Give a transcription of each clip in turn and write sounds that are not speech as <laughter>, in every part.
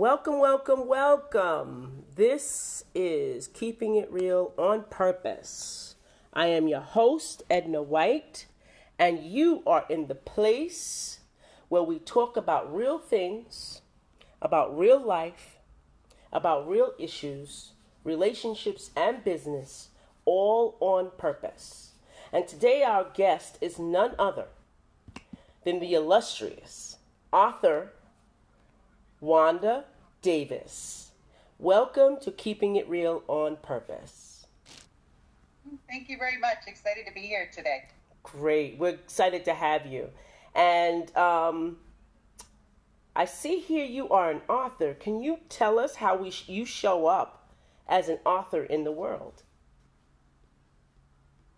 Welcome, welcome, welcome. This is Keeping It Real on Purpose. I am your host, Edna White, and you are in the place where we talk about real things, about real life, about real issues, relationships, and business, all on purpose. And today, our guest is none other than the illustrious author Wanda Davis. Welcome to Keeping It Real on Purpose. Thank you very much. Excited to be here today. Great. We're excited to have you. And um, I see here you are an author. Can you tell us how we sh- you show up as an author in the world?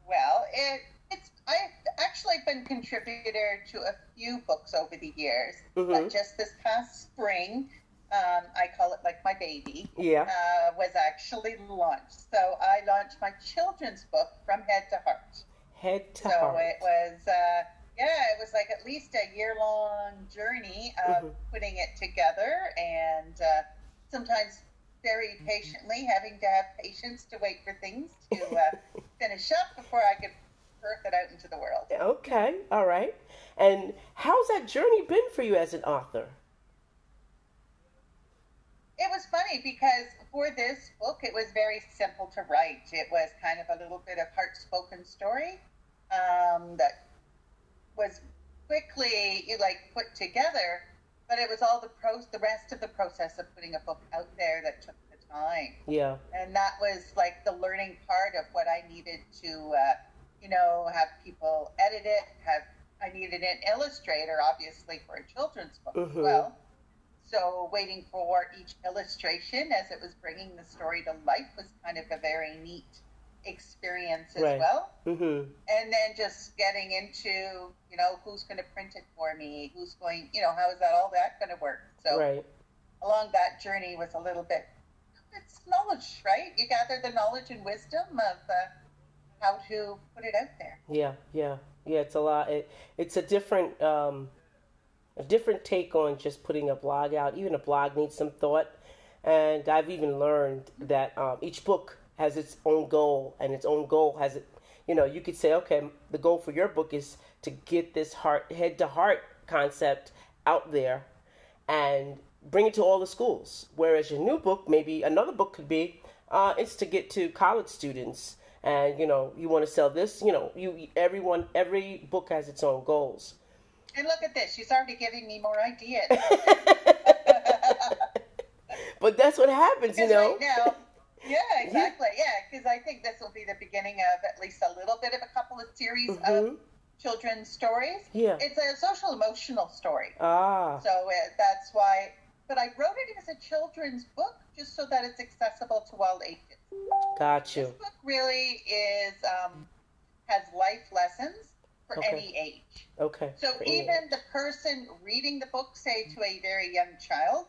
Well, it, it's I've actually been contributor to a few books over the years, Mm-hmm. but just this past spring, um, I call it like my baby, Yeah. uh, was actually launched. So I launched my children's book from head to heart. Head to So heart. it was, uh, yeah, it was like at least a year long journey of Mhm. putting it together and uh, sometimes very patiently having to have patience to wait for things to uh, <laughs> finish up before I could birth it out into the world. Okay. All right. And how's that journey been for you as an author? It was funny because for this book, it was very simple to write. It was kind of a little bit of heart spoken story um, that was quickly like put together, but it was all the pros, the rest of the process of putting a book out there that took the time, Yeah. and that was like the learning part of what I needed to, uh, you know, have people edit it. Have I needed an illustrator, obviously, for a children's book as Mhm. well. So waiting for each illustration as it was bringing the story to life was kind of a very neat experience as Right. well. Mm-hmm. And then just getting into, you know, who's going to print it for me? Who's going, you know, how is that all that going to work? So Right. along that journey was a little bit, it's knowledge, right? You gather the knowledge and wisdom of uh, how to put it out there. Yeah. Yeah. Yeah. It's a lot. It, it's a different, um, a different take on just putting a blog out. Even a blog needs some thought. And I've even learned that um, each book has its own goal, and its own goal has it. You know, you could say, okay, the goal for your book is to get this heart, head to heart concept out there, and bring it to all the schools. Whereas your new book, maybe another book could be, uh, it's to get to college students, and you know, you want to sell this. You know, you everyone, every book has its own goals. And look at this, she's already giving me more ideas. <laughs> <laughs> But that's what happens, you know. right now, <laughs> yeah, exactly, yeah, because I think this will be the beginning of at least a little bit of a couple of series of Mhm. children's stories. Yeah. It's a social emotional story. Ah, So uh, that's why, but I wrote it as a children's book just so that it's accessible to all ages. got you. This book really is um, has life lessons for Okay. any age. Okay. So Great. even the person reading the book, say to a very young child,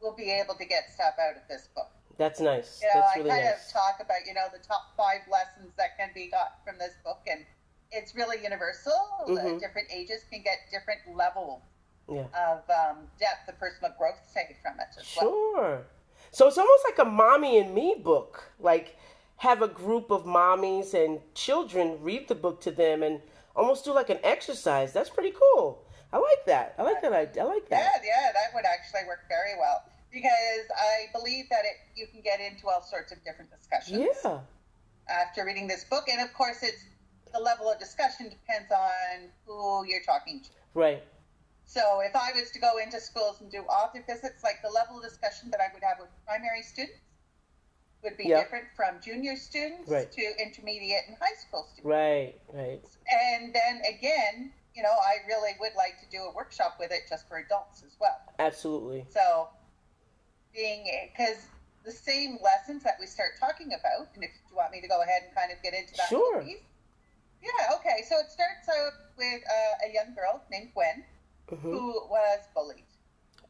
will be able to get stuff out of this book. that's nice. You know, That's I really kind nice. of talk about you know the top five lessons that can be got from this book, and it's really universal. Uh, Mhm. different ages can get different levels Yeah. of um, depth of personal growth, say from it as well. Sure. So it's almost like a mommy and me book. Like have a group of mommies and children read the book to them and almost do like an exercise. That's pretty cool. I like that. I like that. I, I like Yeah, that. yeah, that would actually work very well because I believe that it you can get into all sorts of different discussions Yeah. after reading this book, and of course, it's the level of discussion depends on who you're talking to. Right. So if I was to go into schools and do author visits, like the level of discussion that I would have with primary students would be Yeah. different from junior students Right. to intermediate and high school students. Right. Right. And then again, you know, I really would like to do a workshop with it just for adults as well. Absolutely. So being because the same lessons that we start talking about, and if you want me to go ahead and kind of get into that Sure. piece. Yeah, okay. So it starts out with uh, a young girl named Gwen hmm who was bullied.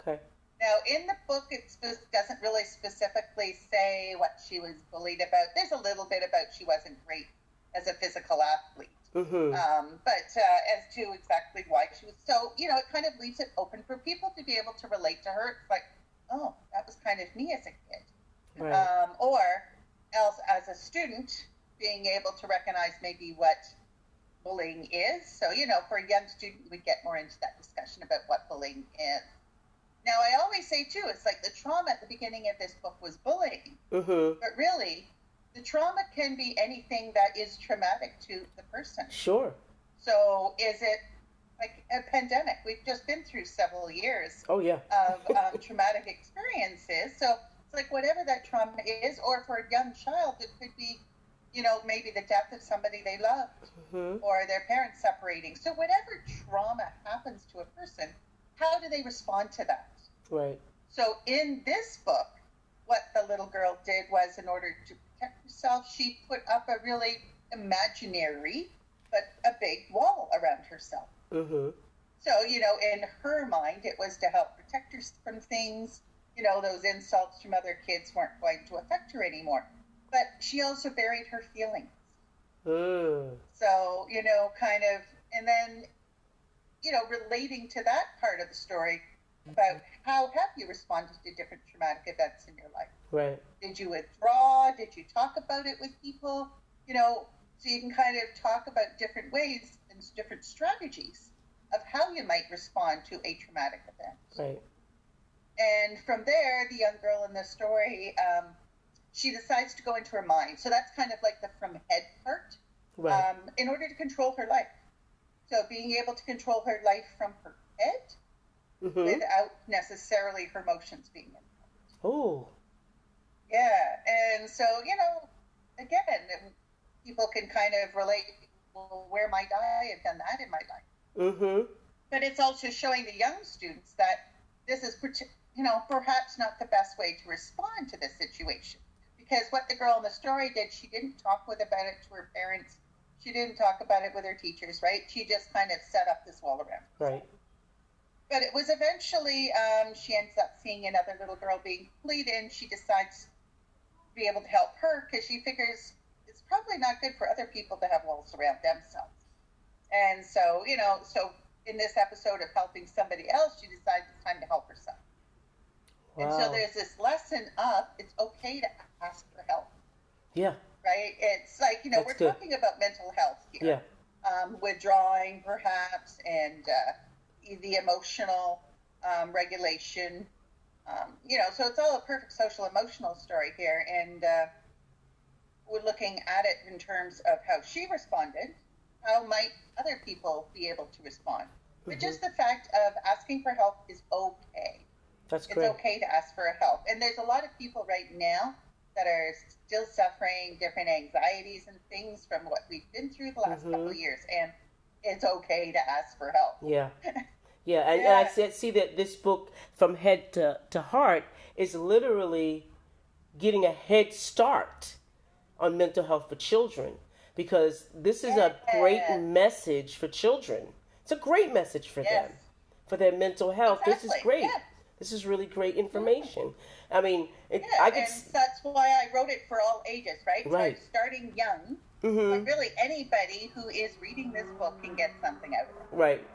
Okay. Now, in the book, it doesn't really specifically say what she was bullied about. There's a little bit about she wasn't great as a physical athlete, hmm um, but uh, as to exactly why she was. So, you know, it kind of leaves it open for people to be able to relate to her. It's like, oh, that was kind of me as a kid. Right. Um, or else as a student, being able to recognize maybe what bullying is. So, you know, for a young student, we get more into that discussion about what bullying is. Now, I always say too, it's like the trauma at the beginning of this book was bullying, mm-hmm. but really, the trauma can be anything that is traumatic to the person. Sure. So, is it like a pandemic? We've just been through several years Oh yeah. <laughs> of um, traumatic experiences. So it's like whatever that trauma is, or for a young child, it could be, you know, maybe the death of somebody they loved Mm-hmm. or their parents separating. So whatever trauma happens to a person, how do they respond to that? Right. So in this book, what the little girl did was, in order to protect herself, she put up a really imaginary but a big wall around herself. Mm-hmm. So, you know, in her mind, it was to help protect her from things. You know, those insults from other kids weren't going to affect her anymore. But she also buried her feelings. Mm. So, you know, kind of, and then, you know, relating to that part of the story about how have you responded to different traumatic events in your life? Right. Did you withdraw? Did you talk about it with people? You know, so you can kind of talk about different ways and different strategies of how you might respond to a traumatic event. Right. And from there, the young girl in the story, um, she decides to go into her mind. So that's kind of like the from head part, Right. um, in order to control her life. So being able to control her life from her head mm-hmm. without necessarily her emotions being in. Oh. Yeah, and so you know, again, people can kind of relate. Well, where might I have done that in my life? Mm-hmm. But it's also showing the young students that this is, you know, perhaps not the best way to respond to this situation. Because what the girl in the story did, she didn't talk with about it to her parents. She didn't talk about it with her teachers, right? She just kind of set up this wall around. Right. But it was eventually, um, she ends up seeing another little girl being bullied, and she decides to be able to help her because she figures it's probably not good for other people to have walls around themselves. And so, you know, so in this episode of helping somebody else, she decides it's time to help herself. And so there's this lesson of it's okay to ask for help, Yeah. right? It's like, you know, That's we're good. talking about mental health here Yeah. um, withdrawing perhaps and uh, the emotional um, regulation um, you know so it's all a perfect social emotional story here and uh, we're looking at it in terms of how she responded how might other people be able to respond but Mhm. just the fact of asking for help is okay That's great. it's okay to ask for help. And there's a lot of people right now that are still suffering different anxieties and things from what we've been through the last Mhm. couple of years. And it's okay to ask for help. Yeah. <laughs> Yeah, and, and I Yeah. see, that this book, From Head to, to Heart, is literally getting a head start on mental health for children because this is a great message for children. It's a great message for Yes. them, for their mental health. This is great. yeah. This is really great information. I mean, it, Yeah, I could. and that's why I wrote it for all ages, right? So Right. I'm starting young, hmm but really anybody who is reading this book can get something out of it. Right.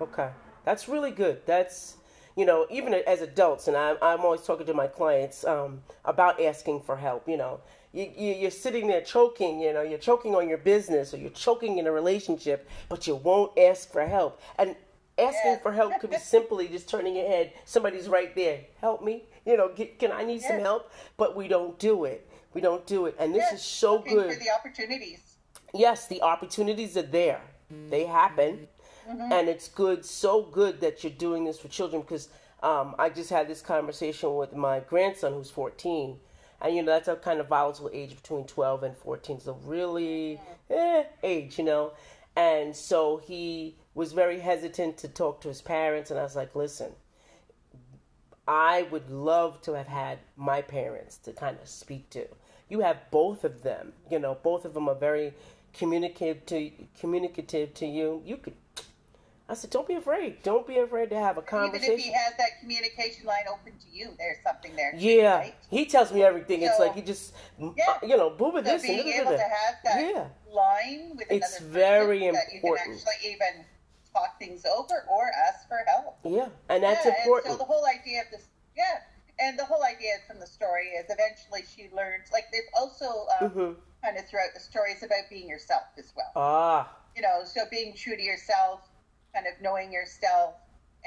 Okay. That's really good. That's, you know, even as adults, and I'm, I'm always talking to my clients um, about asking for help. You know, you, you, you're sitting there choking, you know, you're choking on your business or you're choking in a relationship, but you won't ask for help. And asking Yes. for help could be simply just turning your head, somebody's right there, help me. You know, get, can I need some help? But we don't do it. We don't do it. And this Yeah, is so looking good for the opportunities. yes, the opportunities are there. They happen. And it's good, so good that you're doing this for children because um, I just had this conversation with my grandson who's 14. And, you know, that's a kind of volatile age between 12 and 14. So, really, eh, age, you know. And so he was very hesitant to talk to his parents. And I was like, listen, I would love to have had my parents to kind of speak to. You have both of them. You know, both of them are very communicative to communicative to you. You could. I said, don't be afraid. Don't be afraid to have a conversation. Even if he has that communication line open to you, there's something there. Yeah, Right? he tells me everything. it's like he just, Yeah. uh, you know, boo So this and being da, able to have that Yeah. line with It's another very person that you can actually even talk things over or ask for help. Yeah, and that's yeah, important. And so the whole idea of this, yeah, and the whole idea idea from the story is eventually she learns. Like there's also um, Mm-hmm. kind of throughout the story is about being yourself as well. Ah, You know, so being true to yourself, kind of knowing yourself,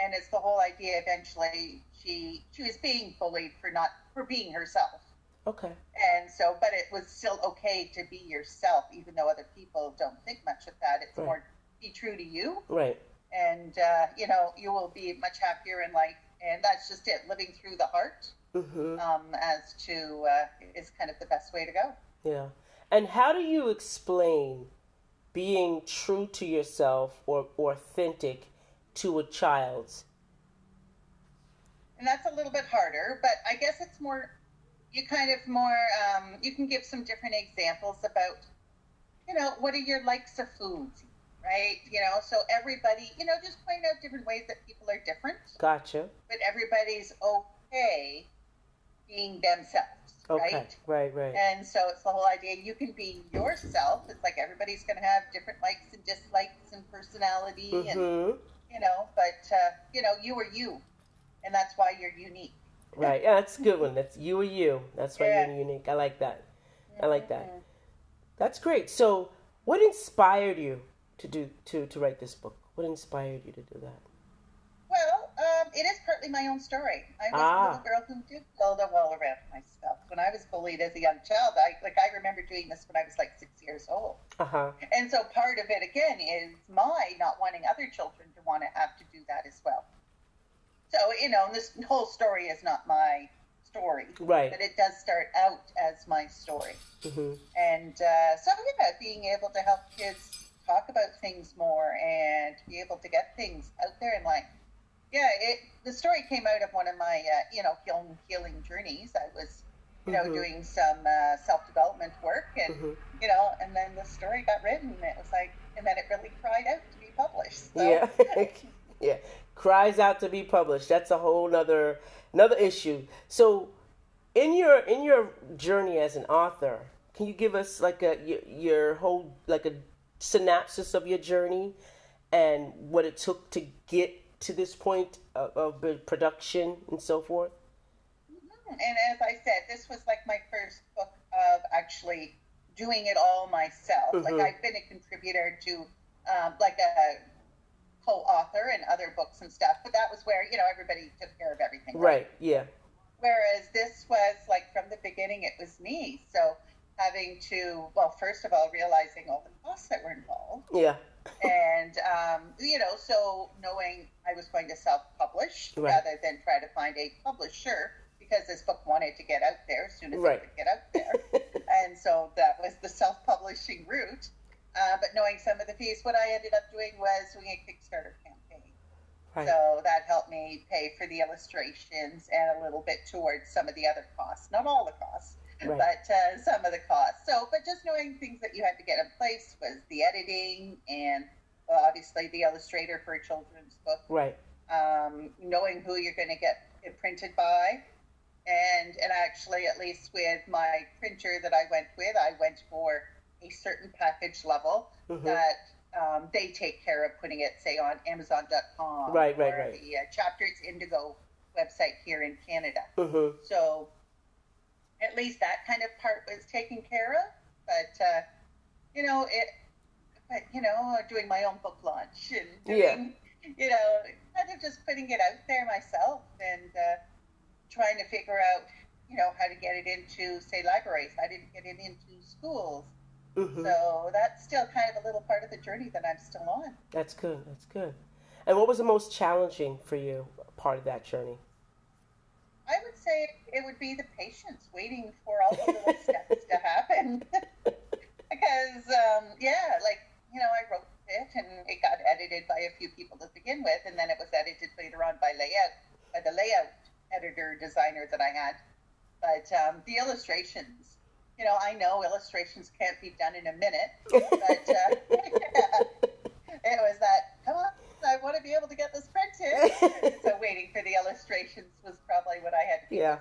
and it's the whole idea. Eventually, she she was being bullied for not for being herself, okay. and so but it was still okay to be yourself, even though other people don't think much of that. It's Right. more be true to you, Right. and uh, you know you will be much happier in life. And that's just it. Living through the heart Mm-hmm. um, as to uh, is kind of the best way to go. Yeah. And how do you explain being true to yourself or, authentic to a child? and that's a little bit harder but i guess it's more you kind of more um, you can give some different examples about you know what are your likes of foods right you know so everybody you know just point out different ways that people are different Gotcha. but everybody's okay being themselves Okay. right Right, right. and so it's the whole idea you can be yourself it's like everybody's going to have different likes and dislikes and personality and Mm-hmm. you know but uh, you know you are you and that's why you're unique Right. Yeah, that's a good one. That's you are you. That's why Yeah. you're unique. I like that. I like that. Mhm. That's great. So, what inspired you to do to to write this book? What inspired you to do that? It is partly my own story. I was Ah. a little girl who did build a wall around myself. When I was bullied as a young child, I like I remember doing this when I was like six years old. Uh huh. And so part of it again is my not wanting other children to want to have to do that as well. So you know, this whole story is not my story, Right. but it does start out as my story. Mm-hmm. And uh, so, yeah, being able to help kids talk about things more and be able to get things out there and like, yeah, it, the story came out of one of my, uh, you know, healing, healing journeys. I was, you know, Mhm. doing some uh, self development work and, Mhm. you know, and then the story got written. And it was like, and then it really cried out to be published. So, Yeah. <laughs> yeah. Cries out to be published. That's a whole other another issue. So in your in your journey as an author, can you give us like a your, your whole like a synopsis of your journey and what it took to get to this point of, of the production and so forth? And as I said, this was like my first book of actually doing it all myself. Mhm. Like I've been a contributor to um, like a co-author and other books and stuff, but that was where you know everybody took care of everything. Right. Yeah. Whereas this was like from the beginning, it was me. So having to well, first of all, realizing all the costs that were involved Yeah. And um, you know, so knowing I was going to self-publish Right. rather than try to find a publisher because this book wanted to get out there as soon as Right. it could get out there, <laughs> and so that was the self-publishing route. Uh, but knowing some of the fees, what I ended up doing was doing a Kickstarter campaign. Right. So that helped me pay for the illustrations and a little bit towards some of the other costs, not all the costs, Right. but uh, some of the costs. So, but just knowing things that you had to get in place was the editing and well, obviously the illustrator for a children's book, Right. um, knowing who you're going to get it printed by. And, and actually, at least with my printer that I went with, I went for a certain package level Mhm. that um, they take care of putting it, say, on Amazon.com. Right, right, right. The uh, Chapters Indigo website here in Canada. Mm-hmm. So at least that kind of part was taken care of. But uh, you know, it. But you know, doing my own book launch and Yeah. you know, kind of just putting it out there myself and uh, trying to figure out, you know, how to get it into, say, libraries. I didn't get it into schools, Mm-hmm. so that's still kind of a little part of the journey that I'm still on. That's good. That's good. And what was the most challenging for you part of that journey? I would say it would be the patience waiting for all the little <laughs> steps to happen. <laughs> because, um, yeah, like, you know, I wrote it and it got edited by a few people to begin with, and then it was edited later on by layout, by the layout editor designer that I had. But um, the illustrations, you know, I know illustrations can't be done in a minute, but uh, <laughs> was that, come on, I want to be able to get this printed. so waiting for the illustrations was probably what I had to be Yeah.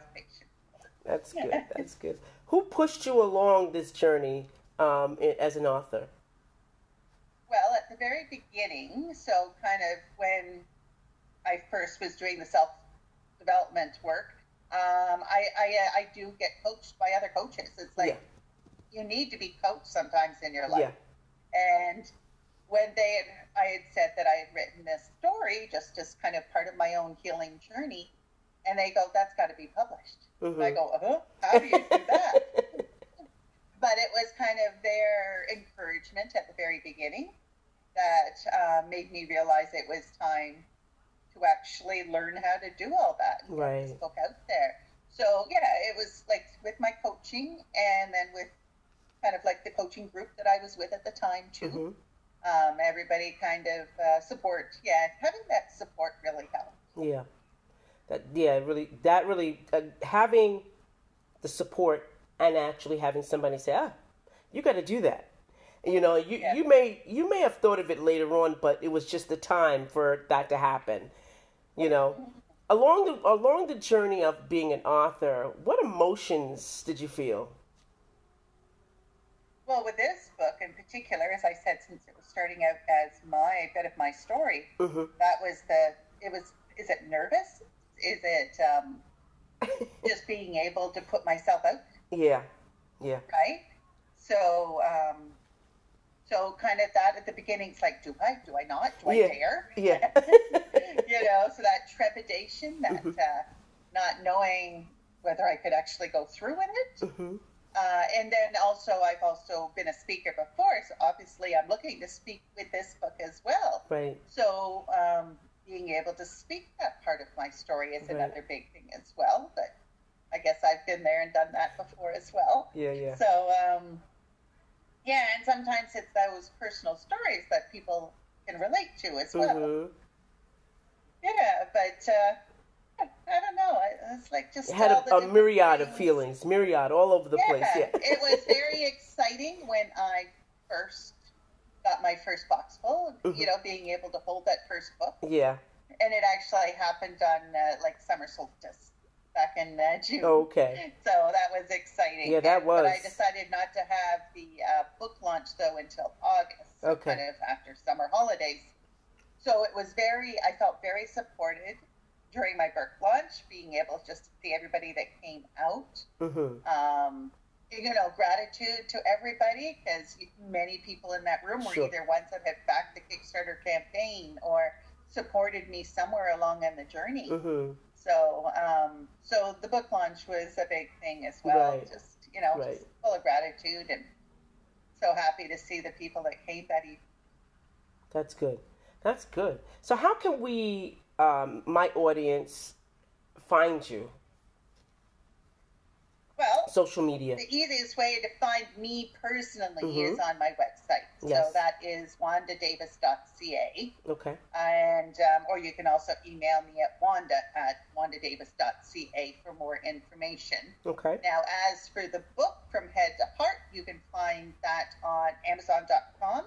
That's good. That's good. Who pushed you along this journey um, as an author? Well, at the very beginning, so kind of when I first was doing the self development work, Um, I, I, uh, I do get coached by other coaches. It's like Yeah. you need to be coached sometimes in your life. Yeah. And when they, had, I had said that I had written this story just as kind of part of my own healing journey, and they go, "That's got to be published." And I go, "Uh-huh. How do you do that?" <laughs> but it was kind of their encouragement at the very beginning that uh, made me realize it was time to actually learn how to do all that and get this Right. book out there. So yeah, it was like with my coaching, and then with kind of like the coaching group that I was with at the time too. Mhm. Um, everybody kind of uh, support. Yeah, having that support really helped. Yeah. That yeah, really that really uh, having the support and actually having somebody say, "Ah, you got to do that." You know, you Yeah. you may you may have thought of it later on, but it was just the time for that to happen. You know, along the along the journey of being an author, what emotions did you feel? Well, with this book in particular, as I said, since it was starting out as my bit of my story, hmm that was the. It was. Is it nervous? Is it um, just being able to put myself out? Yeah, yeah, right? So, um, so kind of that at the beginning, it's like, do I, do I not, do I Yeah. dare? yeah, <laughs> you know, so that trepidation, that Mhm. uh, not knowing whether I could actually go through with it. hmm Uh, and then also, I've also been a speaker before, so obviously I'm looking to speak with this book as well. right, So, um, being able to speak that part of my story is Right. another big thing as well. But I guess I've been there and done that before as well. yeah, yeah, So, um, yeah, and sometimes it's those personal stories that people can relate to as well. hmm Yeah, but uh, I don't know. It's like just It had a, a myriad of feelings, myriad all over the place. Yeah, it was very <laughs> exciting when I first got my first box full. Mhm. You know, being able to hold that first book, yeah. and it actually happened on uh, like summer solstice back in uh, <laughs> June. Okay. So that was exciting. Yeah, that was. But I decided not to have the uh, book launch though until August, so Okay. kind of after summer holidays. So it was very, I felt very supported during my book launch, being able to just to see everybody that came out. hmm Um, you know, gratitude to everybody because many people in that room were Sure. either ones that had backed the Kickstarter campaign or supported me somewhere along in the journey. hmm So, um, so the book launch was a big thing as well. Right. Just you know, Right. just full of gratitude and so happy to see the people that came that evening. That's good. That's good. So, how can we, um, my audience, find you? Well, Social media. the easiest way to find me personally Mhm. is on my website. Yes. So that is wandadavis.ca. Okay. And um, or you can also email me at wanda at wandadavis.ca for more information. Okay. Now, as for the book From Head to Heart, you can find that on Amazon.com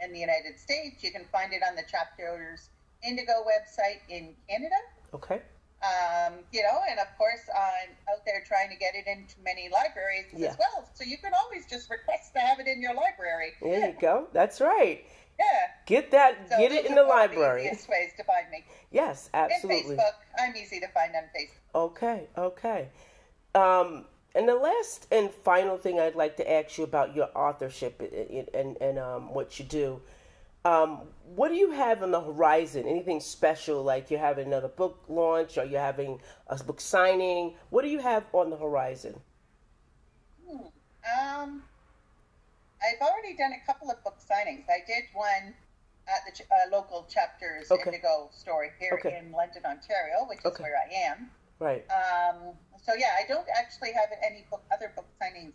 in the United States. You can find it on the Chapters Indigo website in Canada. Okay. Um, you know, and of course, I'm out there trying to get it into many libraries Yeah. as well. So you can always just request to have it in your library. There you go. That's right. Yeah. Get that. So get it in the of library. easiest ways to find me. Yes, And absolutely. Facebook. I'm easy to find on Facebook. Okay. Okay. Um, and the last and final thing I'd like to ask you about your authorship and and, and um, what you do. Um, what do you have on the horizon? Anything special? Like you're having another book launch, or you're having a book signing? What do you have on the horizon? Um, I've already done a couple of book signings. I did one at the ch- uh, local chapters Okay. Indigo store here Okay. in London, Ontario, which is Okay. where I am. Right. Um, so yeah, I don't actually have any book, other book signings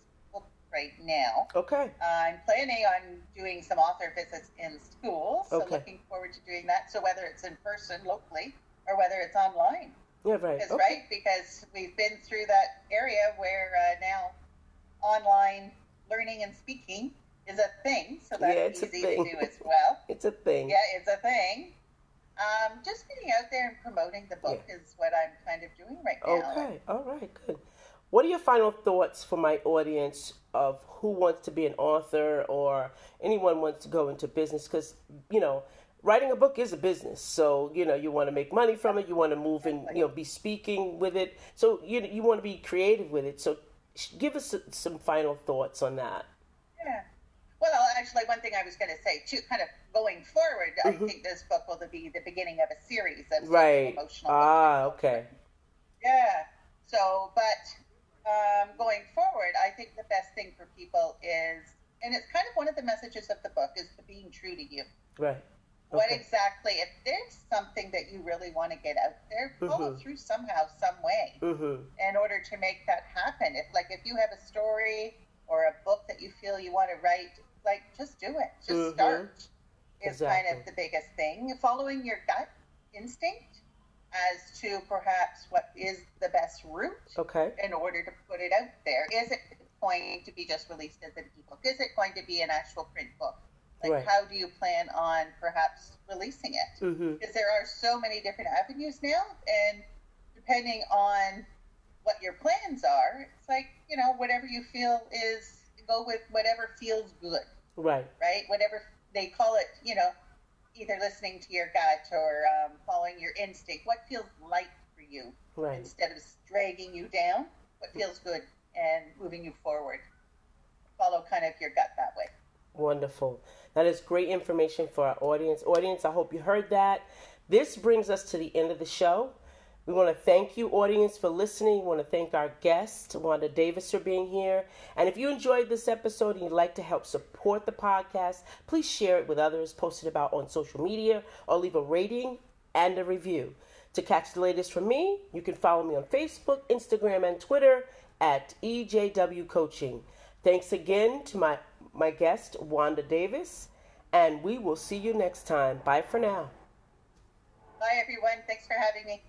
right now. Okay. I'm planning on doing some author visits in schools, so Okay. looking forward to doing that. So whether it's in person locally or whether it's online, Yeah. Right. because Okay. right because we've been through that area where uh, now online learning and speaking is a thing, so that's Yeah, it's a easy thing. to do as well. <laughs> It's a thing. Yeah, it's a thing. Um, just getting out there and promoting the book is what I'm kind of doing right now. Okay. All right. Good. What are your final thoughts for my audience of who wants to be an author or anyone wants to go into business? Because you know, writing a book is a business. So, you know, you want to make money from it, you want to move and, you know, be speaking with it. So, you you want to be creative with it. So, give us some final thoughts on that. Yeah. Well, actually, one thing I was going to say too, kind of going forward, mm-hmm. I think this book will be the beginning of a series of right. emotional. Ah, okay. Yeah. So, but um, going forward, I think the best thing for people is, and it's kind of one of the messages of the book, is to being true to you. Right. Okay. What exactly, if there's something that you really want to get out there, follow mm-hmm. through somehow, some way, mm-hmm. in order to make that happen. If, like, if you have a story or a book that you feel you want to write, like, just do it. Just mm-hmm. start. Is exactly. kind of the biggest thing. Following your gut instinct as to perhaps what is the best route okay. in order to put it out there. Is it going to be just released as an ebook? Is it going to be an actual print book? Like, right. how do you plan on perhaps releasing it? Mm-hmm. Because there are so many different avenues now, and depending on what your plans are, it's like, you know, whatever you feel is, go with whatever feels good. Right. Right? Whatever they call it, you know, either listening to your gut or um, following your instinct. What feels light for you right. instead of dragging you down? What feels good and moving you forward? Follow kind of your gut that way. Wonderful. That is great information for our audience. Audience, I hope you heard that. This brings us to the end of the show. We want to thank you, audience, for listening. We want to thank our guest, Wanda Davis, for being here. And if you enjoyed this episode and you'd like to help support the podcast, please share it with others, post it about on social media, or leave a rating and a review. To catch the latest from me, you can follow me on Facebook, Instagram, and Twitter at EJW Coaching. Thanks again to my, my guest, Wanda Davis, and we will see you next time. Bye for now. Bye, everyone. Thanks for having me.